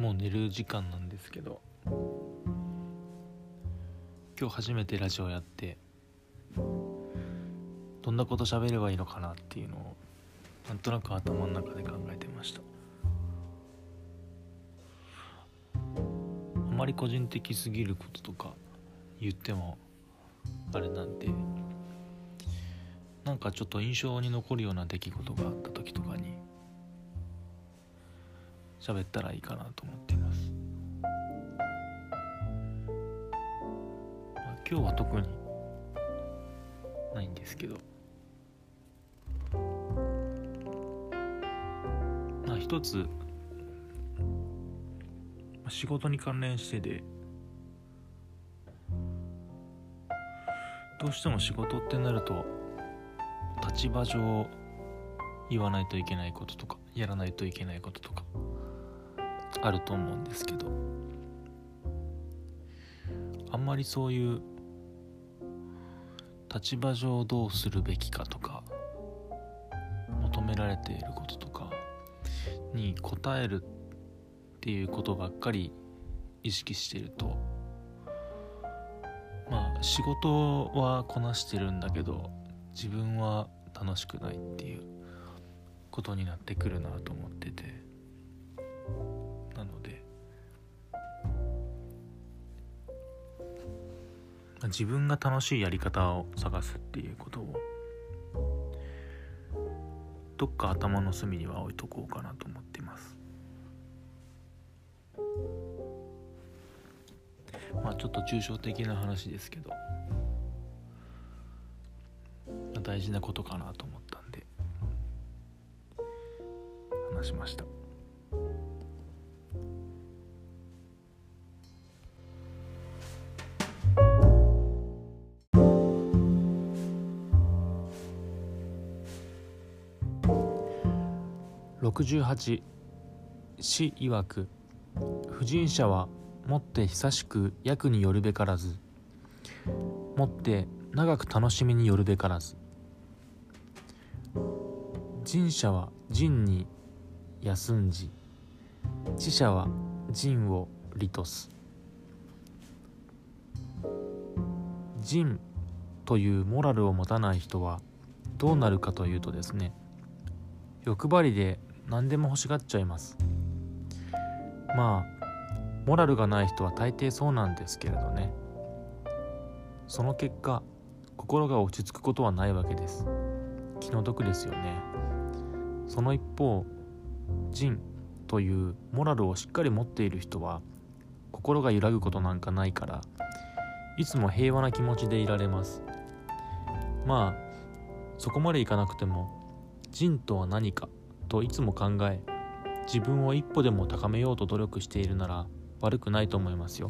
もう寝る時間なんですけど今日初めてラジオやってどんなこと喋ればいいのかなっていうのをなんとなく頭の中で考えてました。あまり個人的すぎることとか言ってもあれなんでなんかちょっと印象に残るような出来事があった時とかに喋ったらいいかなと思っています、まあ、今日は特にないんですけど。まあ一つ仕事に関連してでどうしても仕事ってなると立場上言わないといけないこととかやらないといけないこととかあると思うんですけど。あんまりそういう立場上どうするべきかとか求められていることとかに答えるっていうことばっかり意識してるとまあ仕事はこなしてるんだけど自分は楽しくないっていうことになってくるなと思ってて。自分が楽しいやり方を探すっていうことをどっか頭の隅には置いとこうかなと思っています。まあちょっと抽象的な話ですけど大事なことかなと思ったんで話しました。68詩曰く不審者はもって久しく役によるべからず。もって長く楽しみによるべからず。人者は人に休んじ。知者は人を利とす。人というモラルを持たない人はどうなるかというとですね欲張りで何でも欲しがっちゃいます。まあモラルがない人は大抵そうなんですけれどね。その結果心が落ち着くことはないわけです。気の毒ですよね。その一方人というモラルをしっかり持っている人は心が揺らぐことなんかないからいつも平和な気持ちでいられます。まあそこまでいかなくても人とは何かといつも考え自分を一歩でも高めようと努力しているなら悪くないと思いますよ。